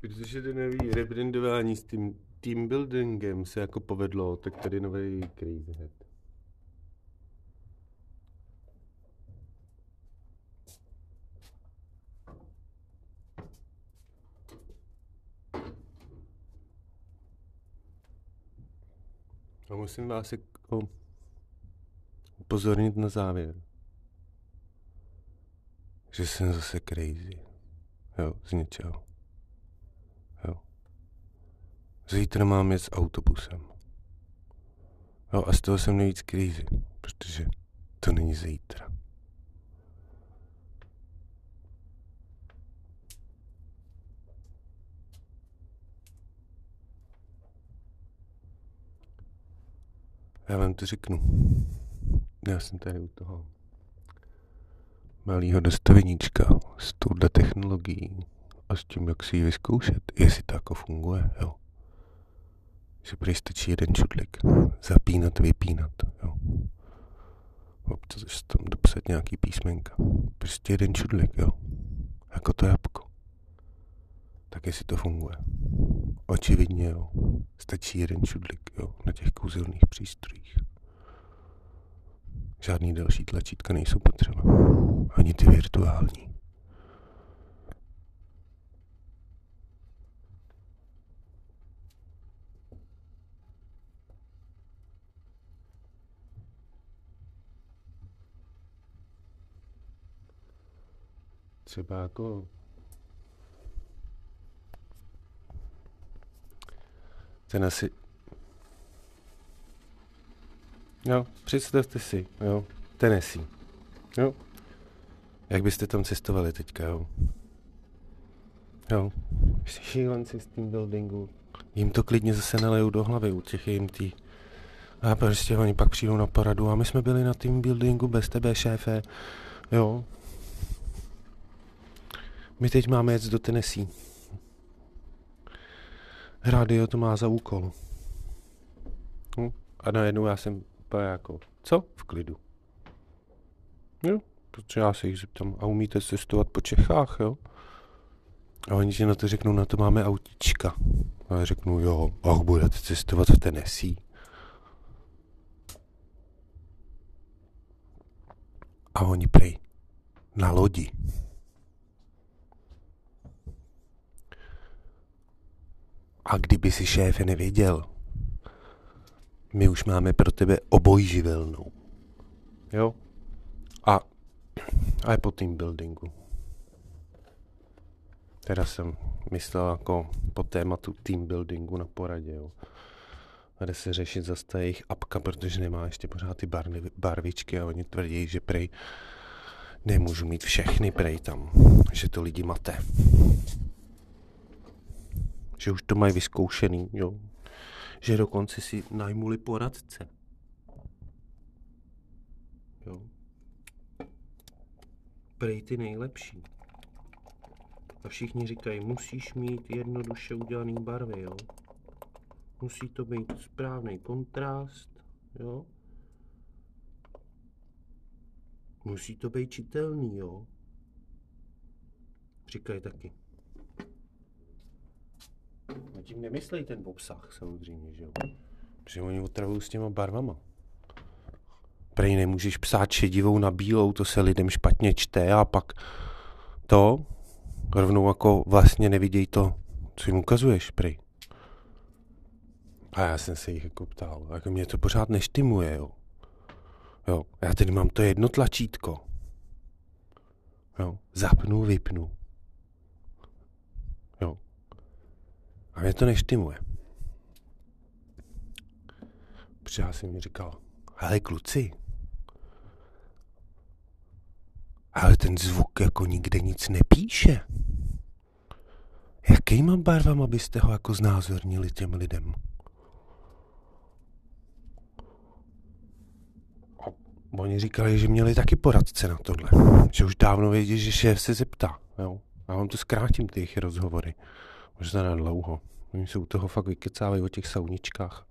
Protože to nový rebrandování s tím team buildingem se jako povedlo, tak tady nový Crazy Head. A musím vás jako upozornit na závěr, že jsem zase crazy. Jo, z něčeho. Zítra mám jet s autobusem. Jo, a z toho jsem nejvíc crazy, protože to není zítra. Já vám to řeknu. Já jsem tady u toho malého dostaveníčka s touhle technologií a s tím, jak si ji vyzkoušet, jestli to jako funguje, jo. Že prý stačí jeden čudlik. Zapínat, vypínat, jo. Občas tam dopsat nějaký písmenka. Prostě jeden čudlik, jo. Jako to jabko. Tak jestli to funguje. Očividně, jo. Stačí jeden čudlik, jo, na těch kouzelných přístrojích. Žádný další tlačítka nejsou potřeba. Ani ty virtuální. Třeba jako ten asi Jo, představte si, jo, Tennessee. Jo. Jak byste tam cestovali teďka, jo? Jo. Šílenci z team buildingu. Jim to klidně zase nalejou do hlavy u těch jim tý. A prostě oni pak přijdou na poradu a my jsme byli na team buildingu bez tebe, šéfe. Jo. My teď máme jet do Tennessee. Rádio to má za úkol. Hm? A najednou já jsem úplně jako, co? V klidu. Jo, protože já se jich zeptám, a umíte cestovat po Čechách, jo? A oni si na to řeknou, na to máme autíčka. A já řeknu, jo, ach, budete cestovat v Tennessee. A oni prej, na lodi. A kdyby si šéfe nevěděl, my už máme pro tebe obojživelnou. Jo? A, a je po team buildingu. Teda jsem myslel jako po tématu team buildingu na poradě, jo. Jde se řešit zase ta jejich apka, protože nemá ještě pořád ty barvy, barvičky a oni tvrdí, že prej nemůžu mít všechny prej tam, že to lidi mate. Že už to mají vyzkoušený, jo že dokonce si najmuli poradce. Jo. Prej ty nejlepší. A všichni říkají, musíš mít jednoduše udělaný barvy, jo. Musí to být správný kontrast, jo. Musí to být čitelný, jo. Říkají taky. No tím nemyslej ten obsah samozřejmě, že jo. Protože oni otravují s těma barvama. Prej nemůžeš psát šedivou na bílou, to se lidem špatně čte a pak to rovnou jako vlastně nevidějí to, co jim ukazuješ, prej. A já jsem se jich jako ptal, jako mě to pořád neštimuje, jo. Jo, já tady mám to jedno tlačítko. Jo, zapnu, vypnu. A mě to neštimuje. Protože jsem mi říkal, ale kluci, ale ten zvuk jako nikde nic nepíše. Jakýma barvama byste ho jako znázornili těm lidem? A oni říkali, že měli taky poradce na tohle. Že už dávno vědí, že šéf se zeptá. Jo? Já vám to zkrátím, ty jejich rozhovory možná na dlouho. Oni se u toho fakt vykecávají o těch sauničkách,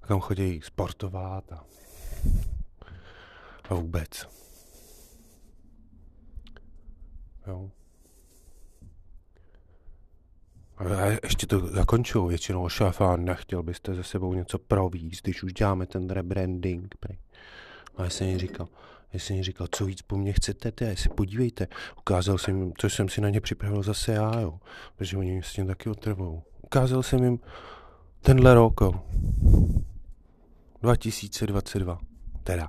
kam chodí sportovat a, a vůbec. Jo. A ještě to zakončuju většinou šéfa, nechtěl byste ze sebou něco províst, když už děláme ten rebranding. Prej. A já jsem jí říkal, já jsem jí říkal, co víc po mně chcete, ty, si podívejte. Ukázal jsem jim, co jsem si na ně připravil zase já, jo. Protože oni mě s tím taky otrvou. Ukázal jsem jim tenhle rok, jo. 2022. Teda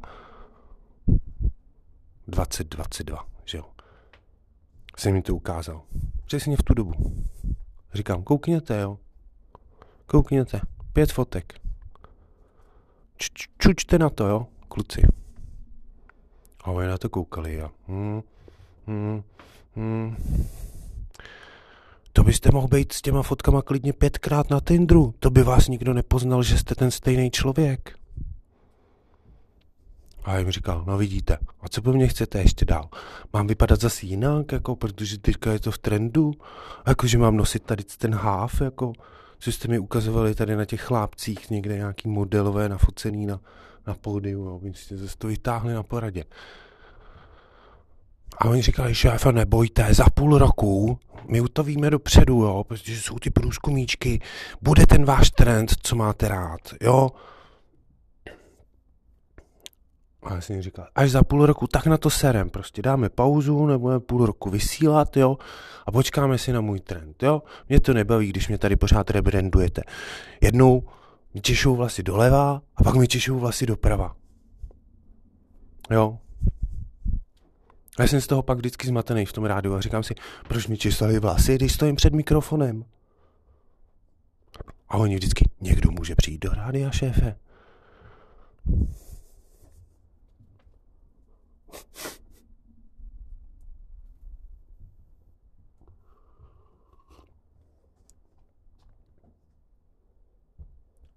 2022, že jo. Jsem jim to ukázal. Přesně v tu dobu. Říkám, koukněte, jo. Koukněte. Pět fotek. Č- čučte na to, jo, kluci. A oni na to koukali a hmm, hmm, hmm. To byste mohl být s těma fotkama klidně pětkrát na Tindru. To by vás nikdo nepoznal, že jste ten stejný člověk. A jim říkal, no vidíte, a co po mně chcete ještě dál? Mám vypadat zase jinak, jako, protože teďka je to v trendu, jako, že mám nosit tady ten háv, jako, co jste mi ukazovali tady na těch chlápcích, někde nějaký modelové nafocený na, na pódiu, jo, vy jste to vytáhli na poradě. A oni říkali, šéfe, nebojte, za půl roku, my to víme dopředu, jo, protože jsou ty průzkumíčky, bude ten váš trend, co máte rád, jo, a já jsem říkal, až za půl roku, tak na to serem, prostě dáme pauzu, nebudeme půl roku vysílat, jo, a počkáme si na můj trend, jo. Mě to nebaví, když mě tady pořád rebrandujete. Jednou mi češou vlasy doleva a pak mi češou vlasy doprava. Jo. A já jsem z toho pak vždycky zmatený v tom rádiu a říkám si, proč mi česali vlasy, když stojím před mikrofonem. A oni vždycky, někdo může přijít do rádia, šéfe.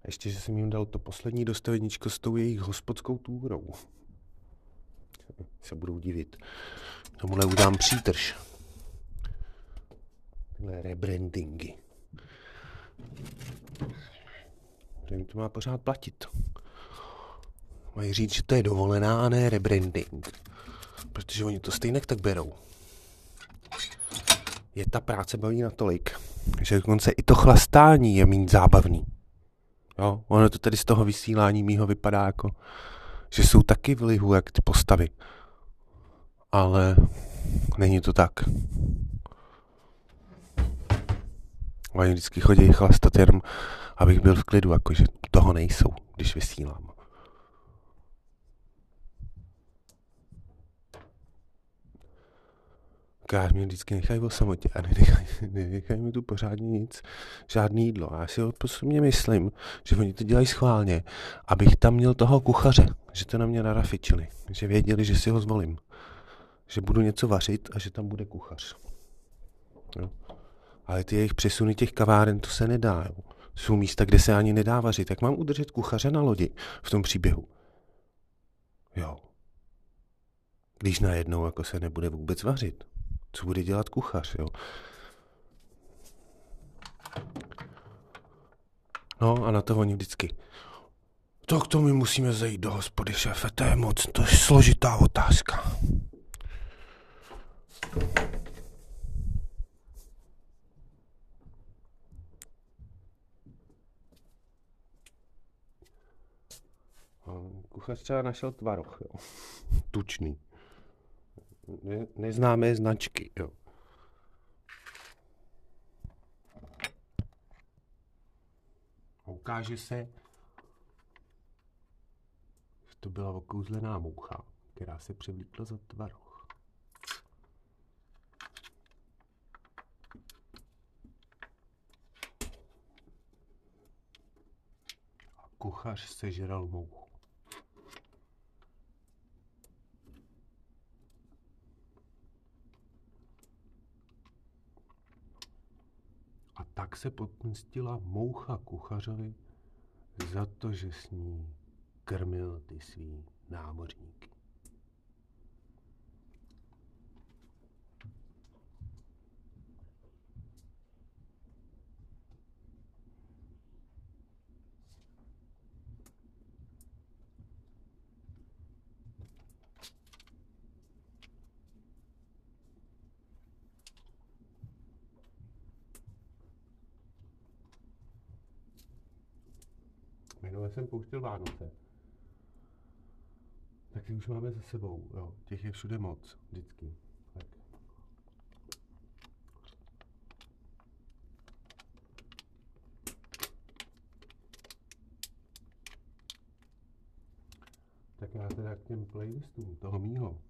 Ještě, že jsem jim dal to poslední dostaveničko s tou jejich hospodskou túrou. Se budou divit. Tomuhle udám přítrž. Tyhle rebrandingy. Jim to má pořád platit. Mají říct, že to je dovolená a ne rebranding. Protože oni to stejně tak berou. Je ta práce baví natolik, že dokonce i to chlastání je mít zábavný. Jo, ono to tady z toho vysílání mýho vypadá jako, že jsou taky v lihu, jak ty postavy. Ale není to tak. Oni vždycky chodí chlastat jenom, abych byl v klidu, jakože toho nejsou, když vysílám. Káž mě vždycky nechají o samotě a nenechají, nenechají mi tu pořádně nic, žádný jídlo. A já si osobně myslím, že oni to dělají schválně, abych tam měl toho kuchaře, že to na mě narafičili, že věděli, že si ho zvolím, že budu něco vařit a že tam bude kuchař. Jo. Ale ty jejich přesuny těch kaváren, to se nedá. Jo. Jsou místa, kde se ani nedá vařit. Jak mám udržet kuchaře na lodi v tom příběhu? Jo. Když najednou jako se nebude vůbec vařit co bude dělat kuchař, jo. No a na to oni vždycky. To k tomu musíme zajít do hospody, šéfe, to je moc, to je složitá otázka. Kuchař třeba našel tvaroch, jo. Tučný ne, neznámé značky. Jo. A ukáže se, že to byla okouzlená moucha, která se převlíkla za tvaroch. A kuchař sežral mouchu. Tak se pomstila moucha kuchařovi za to, že s ní krmil ty svý námořníky. Jsem pouštěl Vánoce. Tak ty už máme za sebou, jo. Těch je všude moc, vždycky. Tak. Tak já teda k těm playlistům toho mýho.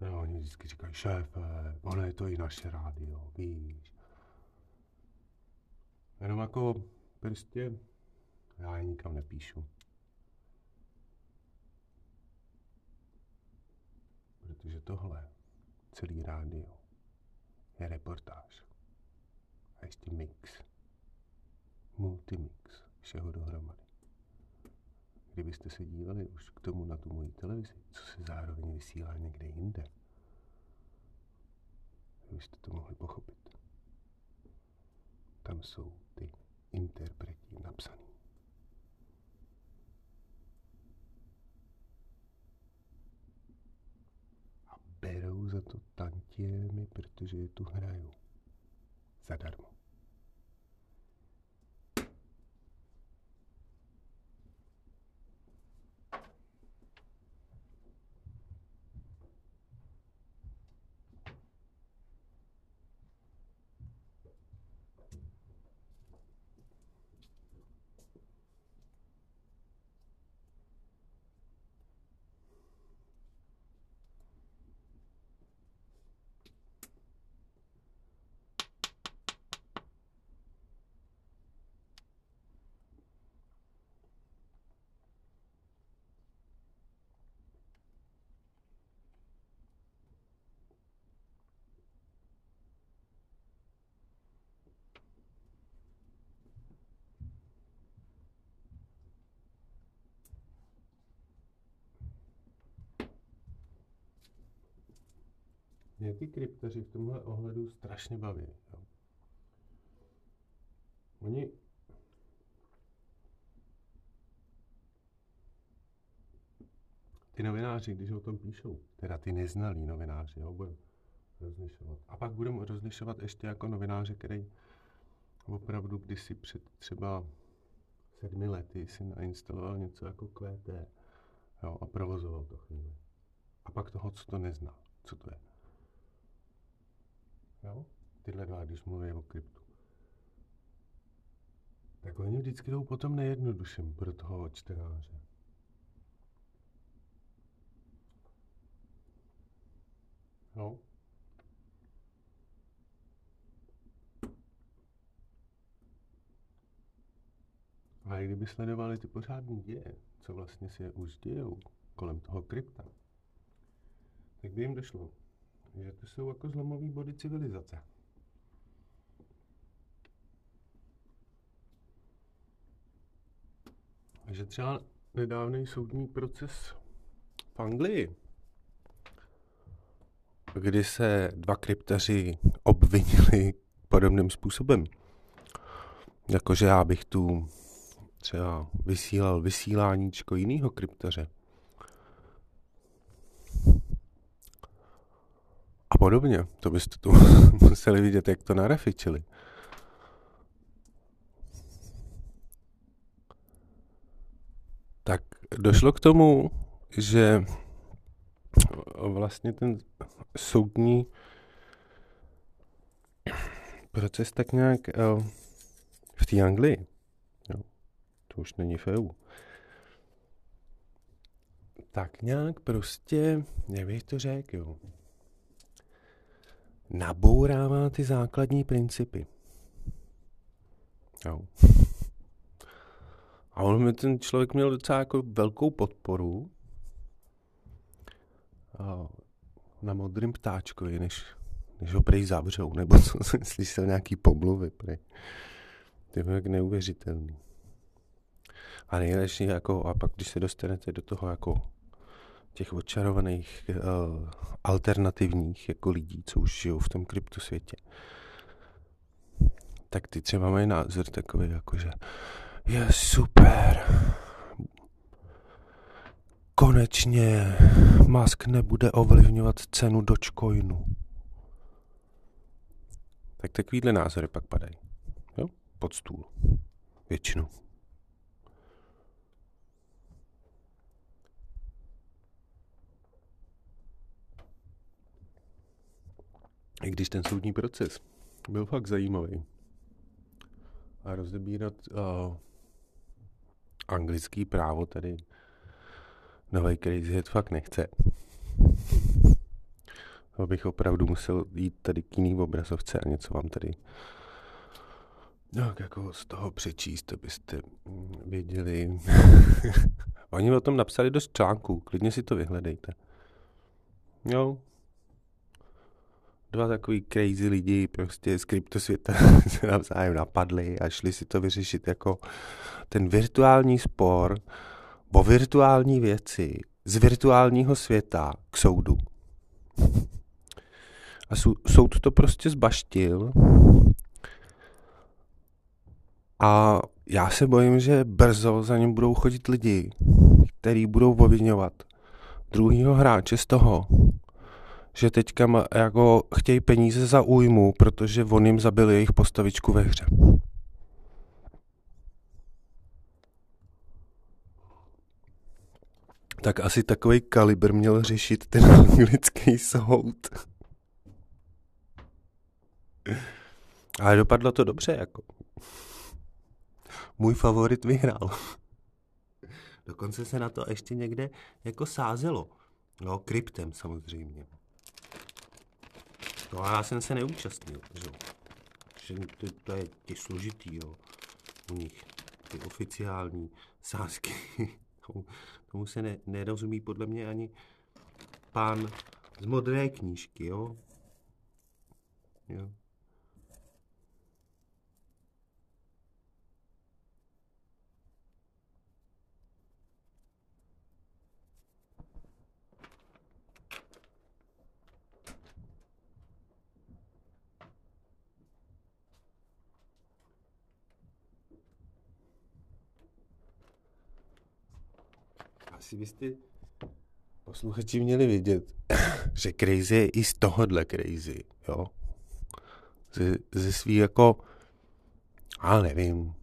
No, oni vždycky říkají, šéfe, ono je to i naše rádio, víš. Jenom jako prostě já je nikam nepíšu. Protože tohle, celý rádio, je reportáž. A ještě mix. Multimix všeho dohromady. Kdybyste se dívali už k tomu na tu moji televizi, co se zároveň vysílá někde jinde, byste to mohli pochopit. Tam jsou ty interpreti napsaný. Berou za to tantiemy, protože je tu hraju. Zadarmo. Mě ty kryptaři v tomhle ohledu strašně baví. Jo. Oni ty novináři, když o tom píšou, teda ty neznalí novináři, jo, budeme rozlišovat. A pak budeme rozlišovat ještě jako novináře, který opravdu kdysi před třeba sedmi lety si nainstaloval něco jako QT jo, a provozoval to chvíli. A pak toho, co to nezná, co to je. Jo? Tyhle dva, když mluví o kryptu. Tak oni vždycky jdou potom nejjednoduším pro toho čtenáře. No. A i kdyby sledovali ty pořádný děje, co vlastně si je už dějou kolem toho krypta, tak by jim došlo, že to jsou jako zlomové body civilizace. Že třeba nedávný soudní proces v Anglii, kdy se dva kryptaři obvinili podobným způsobem. Jakože já bych tu třeba vysílal vysíláníčko jiného kryptaře. Podobně. To byste tu museli vidět, jak to narefičili. Tak došlo k tomu, že vlastně ten soudní proces tak nějak uh, v té Anglii, jo, to už není v EU, tak nějak prostě, bych to řekl, jo, nabourává ty základní principy. Jo. A on mi ten člověk měl docela jako velkou podporu na modrým ptáčkovi, než, než ho prej zavřou, nebo co jsem slyšel nějaký pomluvy prej. To je jak neuvěřitelný. A nejlepší jako, a pak když se dostanete do toho jako těch očarovaných uh, alternativních jako lidí, co už žijou v tom kryptosvětě, tak ty třeba mají názor takový, jako že je super, konečně Musk nebude ovlivňovat cenu Dogecoinu. Tak takovýhle názory pak padají. Jo? Pod stůl. Většinou. I když ten soudní proces byl fakt zajímavý. A rozebírat uh, anglický právo tady nový crazy head fakt nechce. To bych opravdu musel jít tady k jiný obrazovce a něco vám tady tak jako z toho přečíst, abyste věděli. Oni o tom napsali dost článků, klidně si to vyhledejte. Jo. Dva takový crazy lidi prostě z kryptosvěta se navzájem napadli a šli si to vyřešit jako ten virtuální spor o virtuální věci z virtuálního světa k soudu. A soud to prostě zbaštil a já se bojím, že brzo za ním budou chodit lidi, kteří budou obvinovat druhýho hráče z toho, že teďka jako chtějí peníze za újmu, protože on jim zabil jejich postavičku ve hře. Tak asi takový kalibr měl řešit ten anglický soud. Ale dopadlo to dobře, jako. Můj favorit vyhrál. Dokonce se na to ještě někde jako sázelo. No, kryptem samozřejmě. No a já jsem se neúčastnil, že, že to, to je ty složitý, jo, u nich, ty oficiální sázky. tomu, tomu se ne, nerozumí podle mě ani pán z modré knížky, jo. jo. Asi byste posluchači měli vidět, že crazy je i z tohohle crazy, jo. Ze, ze svý jako, ale nevím,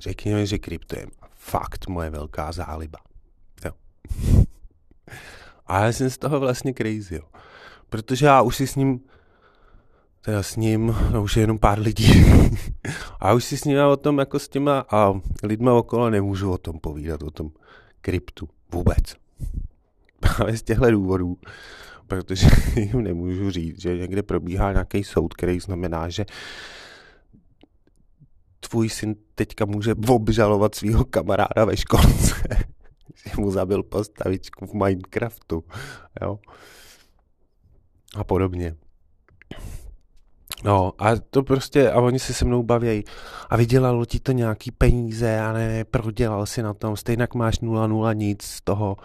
řekněme, že krypto je fakt moje velká záliba. Jo. A já jsem z toho vlastně crazy, jo. Protože já už si s ním, teda s ním, no už je jenom pár lidí, a už si s ním o tom jako s těma a lidma okolo nemůžu o tom povídat, o tom kryptu. Vůbec. Právě z těchto důvodů, protože jim nemůžu říct, že někde probíhá nějaký soud, který znamená, že tvůj syn teďka může obžalovat svého kamaráda ve školce, že mu zabil postavičku v Minecraftu, jo. A podobně. No a to prostě, a oni se se mnou baví a vydělalo ti to nějaký peníze a ne, prodělal si na tom, stejně máš 0,0 nic z toho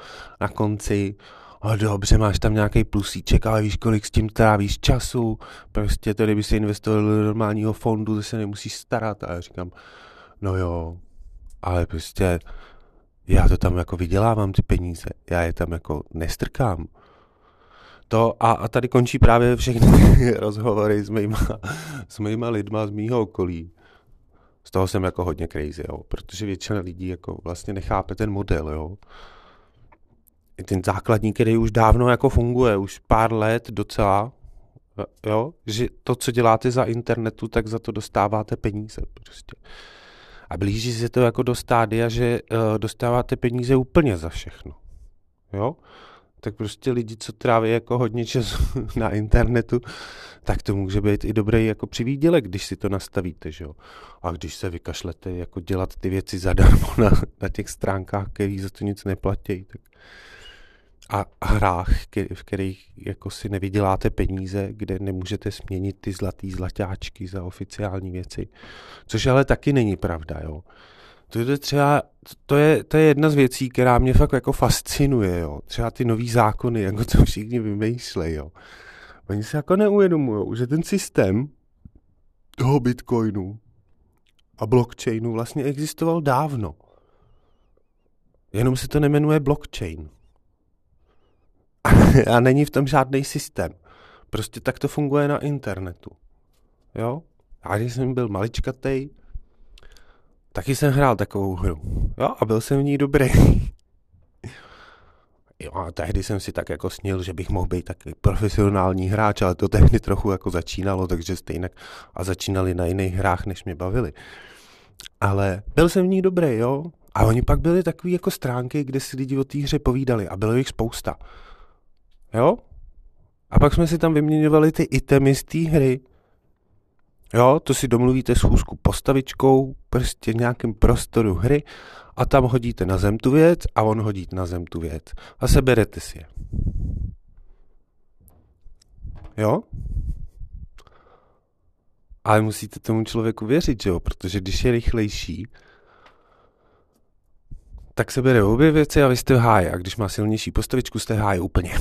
na konci, a dobře, máš tam nějaký plusíček, ale víš, kolik s tím trávíš času, prostě to, kdyby si investoval do normálního fondu, to se nemusíš starat. A já říkám, no jo, ale prostě já to tam jako vydělávám ty peníze, já je tam jako nestrkám to a, a tady končí právě všechny rozhovory s mýma, s mýma lidma z mýho okolí. Z toho jsem jako hodně crazy, jo, protože většina lidí jako vlastně nechápe ten model, jo. Ten základní, který už dávno jako funguje, už pár let docela, jo, že to, co děláte za internetu, tak za to dostáváte peníze prostě. A blíží se to jako do stádia, že uh, dostáváte peníze úplně za všechno. Jo? Tak prostě lidi, co tráví jako hodně času na internetu, tak to může být i dobrý jako přivídělek, když si to nastavíte, že jo. A když se vykašlete jako dělat ty věci zadarmo na, na těch stránkách, který za to nic neplatí, tak a hrách, v kterých jako si nevyděláte peníze, kde nemůžete směnit ty zlatý zlatáčky za oficiální věci. Což ale taky není pravda, jo. To je třeba, to je, to je jedna z věcí, která mě fakt jako fascinuje, jo. Třeba ty nový zákony, jako to všichni vymýšlejí, jo. Oni se jako neuvědomují, že ten systém toho bitcoinu a blockchainu vlastně existoval dávno. Jenom se to nemenuje blockchain. A není v tom žádný systém. Prostě tak to funguje na internetu. Jo? Já když jsem byl maličkatej, Taky jsem hrál takovou hru. Jo, a byl jsem v ní dobrý. Jo, a tehdy jsem si tak jako snil, že bych mohl být taky profesionální hráč, ale to tehdy trochu jako začínalo, takže stejně a začínali na jiných hrách, než mě bavili. Ale byl jsem v ní dobrý, jo. A oni pak byli takové jako stránky, kde si lidi o té hře povídali a bylo jich spousta. Jo? A pak jsme si tam vyměňovali ty itemy z té hry. Jo, to si domluvíte schůzku postavičkou, prostě v nějakém prostoru hry a tam hodíte na zem tu věc a on hodí na zem tu věc. A seberete si je. Jo? Ale musíte tomu člověku věřit, že jo? Protože když je rychlejší, tak se bere obě věci a vy jste v háji. A když má silnější postavičku, jste v háji úplně.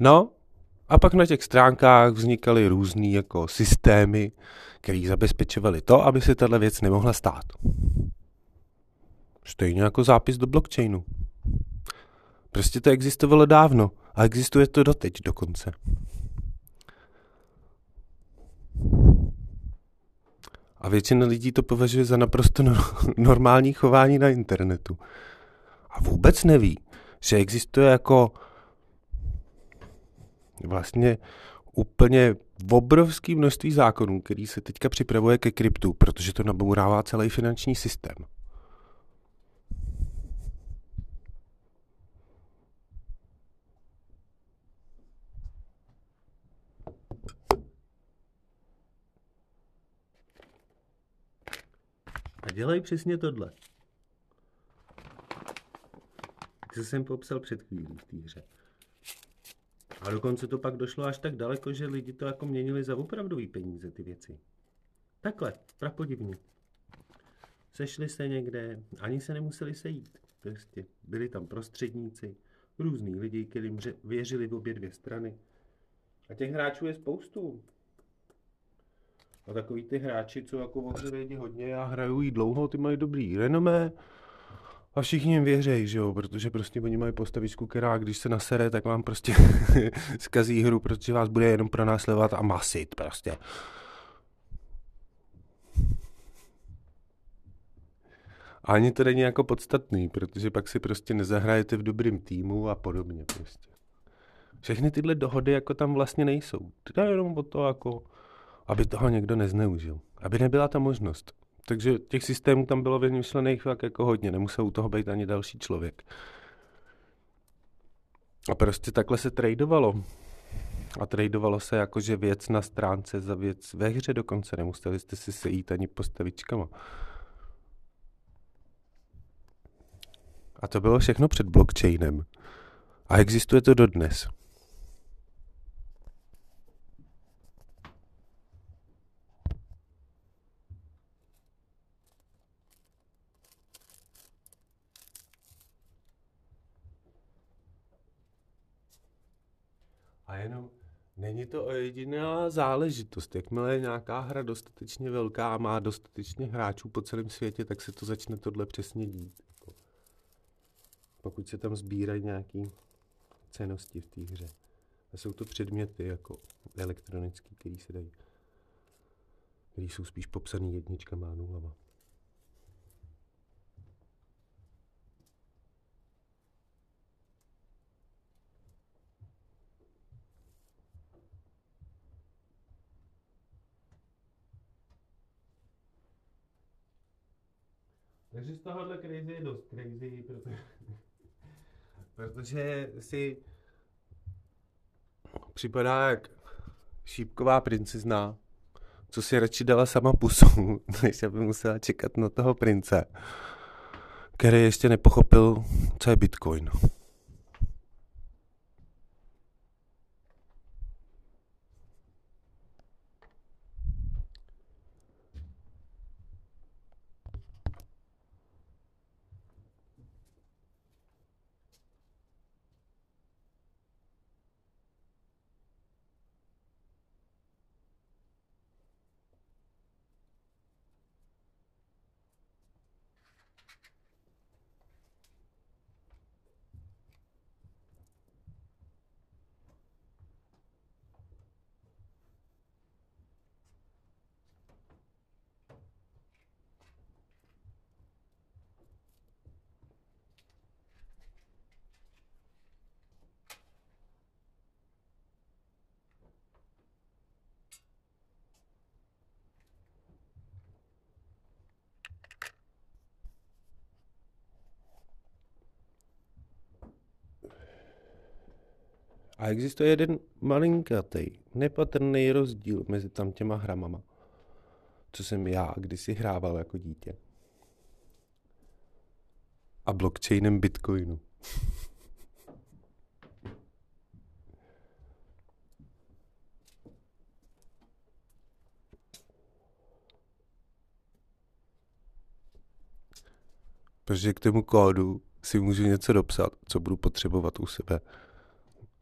No, a pak na těch stránkách vznikaly různé jako systémy, které zabezpečovaly to, aby se tahle věc nemohla stát. Stejně jako zápis do blockchainu. Prostě to existovalo dávno a existuje to doteď dokonce. A většina lidí to považuje za naprosto normální chování na internetu. A vůbec neví, že existuje jako vlastně úplně obrovský množství zákonů, který se teďka připravuje ke kryptu, protože to nabourává celý finanční systém. A dělej přesně tohle. Co jsem popsal před chvílí v té hře. A dokonce to pak došlo až tak daleko, že lidi to jako měnili za opravdový peníze, ty věci. Takhle, prapodivně. Sešli se někde, ani se nemuseli sejít. Prostě byli tam prostředníci, různý lidi, kterým věřili v obě dvě strany. A těch hráčů je spoustu. A takový ty hráči, co jako o vědí hodně a hrajou jí dlouho, ty mají dobrý renomé, a všichni jim věří, že jo, protože prostě oni mají postavičku, která když se nasere, tak vám prostě zkazí hru, protože vás bude jenom pronásledovat a masit prostě. A ani to není jako podstatný, protože pak si prostě nezahrajete v dobrým týmu a podobně prostě. Všechny tyhle dohody jako tam vlastně nejsou. To je jenom o to jako, aby toho někdo nezneužil. Aby nebyla ta možnost. Takže těch systémů tam bylo vymyšlených fakt jako hodně, nemusel u toho být ani další člověk. A prostě takhle se tradovalo. A tradovalo se jakože věc na stránce za věc ve hře dokonce. Nemuseli jste si sejít ani postavičkama. A to bylo všechno před blockchainem. A existuje to dodnes. A jenom není to jediná záležitost. Jakmile je nějaká hra dostatečně velká a má dostatečně hráčů po celém světě, tak se to začne tohle přesně dít. Jako pokud se tam sbírají nějaké cenosti v té hře. A jsou to předměty jako elektronické, které se dají, které jsou spíš popsané jedničkama a nulama. Takže z tohohle crazy je dost crazy, protože, protože si připadá jak šípková princezna, co si radši dala sama pusu, než aby musela čekat na toho prince, který ještě nepochopil, co je Bitcoin. A existuje jeden malinkatý, nepatrný rozdíl mezi tam těma hramama, co jsem já kdysi hrával jako dítě. A blockchainem Bitcoinu. Protože k tomu kódu si můžu něco dopsat, co budu potřebovat u sebe,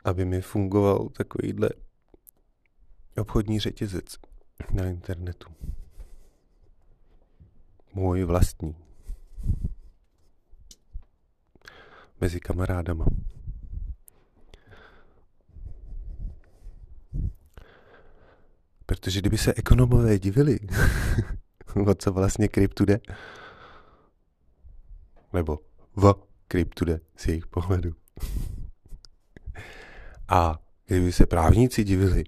aby mi fungoval takovýhle obchodní řetězec na internetu. Můj vlastní. Mezi kamarádama. Protože kdyby se ekonomové divili, o co vlastně kryptu jde, nebo v kryptu jde z jejich pohledu. A kdyby se právníci divili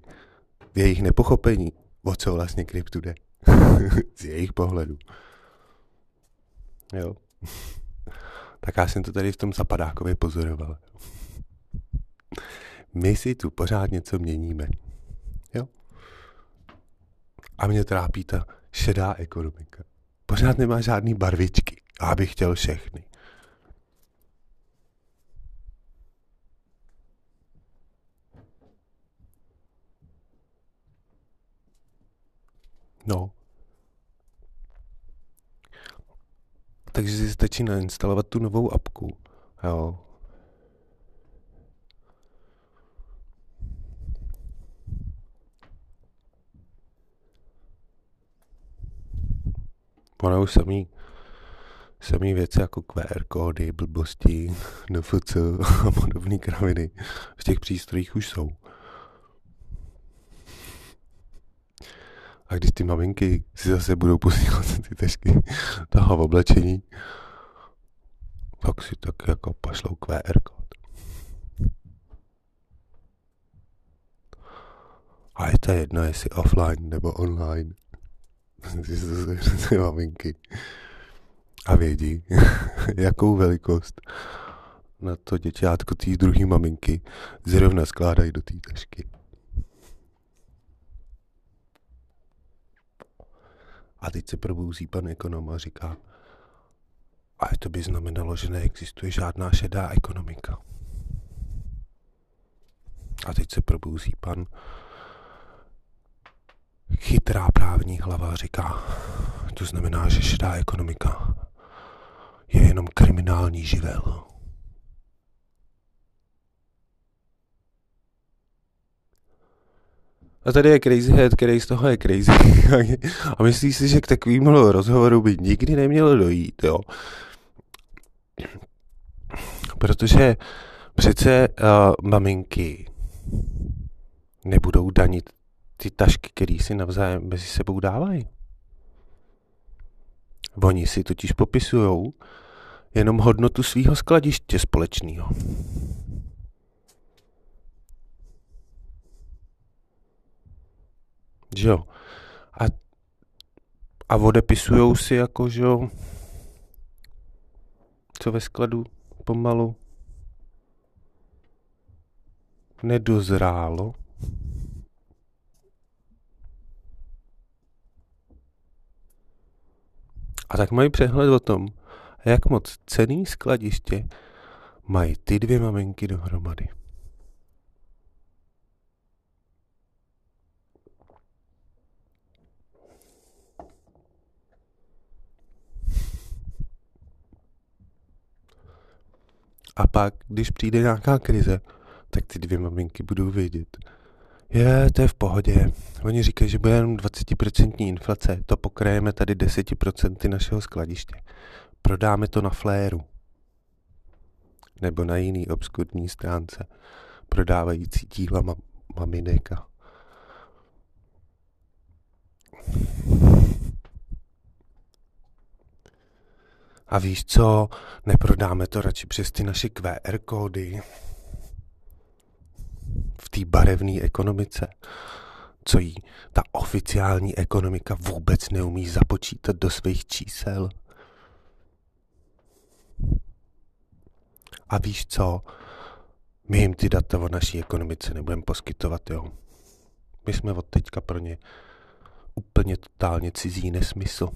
v jejich nepochopení, o co vlastně kryptu jde z jejich pohledu. Jo. tak já jsem to tady v tom zapadákově pozoroval. My si tu pořád něco měníme. Jo? A mě trápí ta šedá ekonomika. Pořád nemá žádný barvičky. Já bych chtěl všechny. No. Takže si stačí nainstalovat tu novou apku. Jo. Ona už samý samý věci jako QR kódy, blbosti, NFC a podobné kraviny v těch přístrojích už jsou. A když ty maminky si zase budou posílat ty tašky toho v oblečení, tak si tak jako pošlou QR kód. A je to jedno, jestli offline nebo online. ty maminky a vědí, jakou velikost na to děťátko té druhé maminky zrovna skládají do té tašky. A teď se probouzí pan ekonom a říká, a to by znamenalo, že neexistuje žádná šedá ekonomika. A teď se probouzí pan chytrá právní hlava a říká, to znamená, že šedá ekonomika je jenom kriminální živel. A tady je Crazy Head, který z toho je crazy. A myslí si, že k takovému rozhovoru by nikdy nemělo dojít, jo. Protože přece uh, maminky nebudou danit ty tašky, které si navzájem mezi sebou dávají. Oni si totiž popisují jenom hodnotu svého skladiště společného. Že jo? A, a odepisujou si jako, že jo, co ve skladu pomalu nedozrálo. A tak mají přehled o tom, jak moc cený skladiště mají ty dvě maminky dohromady. A pak, když přijde nějaká krize, tak ty dvě maminky budou vědět, je, to je v pohodě. Oni říkají, že bude jenom 20% inflace, to pokrajeme tady 10% našeho skladiště. Prodáme to na fléru. Nebo na jiný obskurní stránce, prodávající díla ma- maminek A víš co, neprodáme to radši přes ty naše QR kódy v té barevné ekonomice, co jí ta oficiální ekonomika vůbec neumí započítat do svých čísel. A víš co, My jim ty data o naší ekonomice nebudeme poskytovat, jo. My jsme od teďka pro ně úplně totálně cizí nesmysl.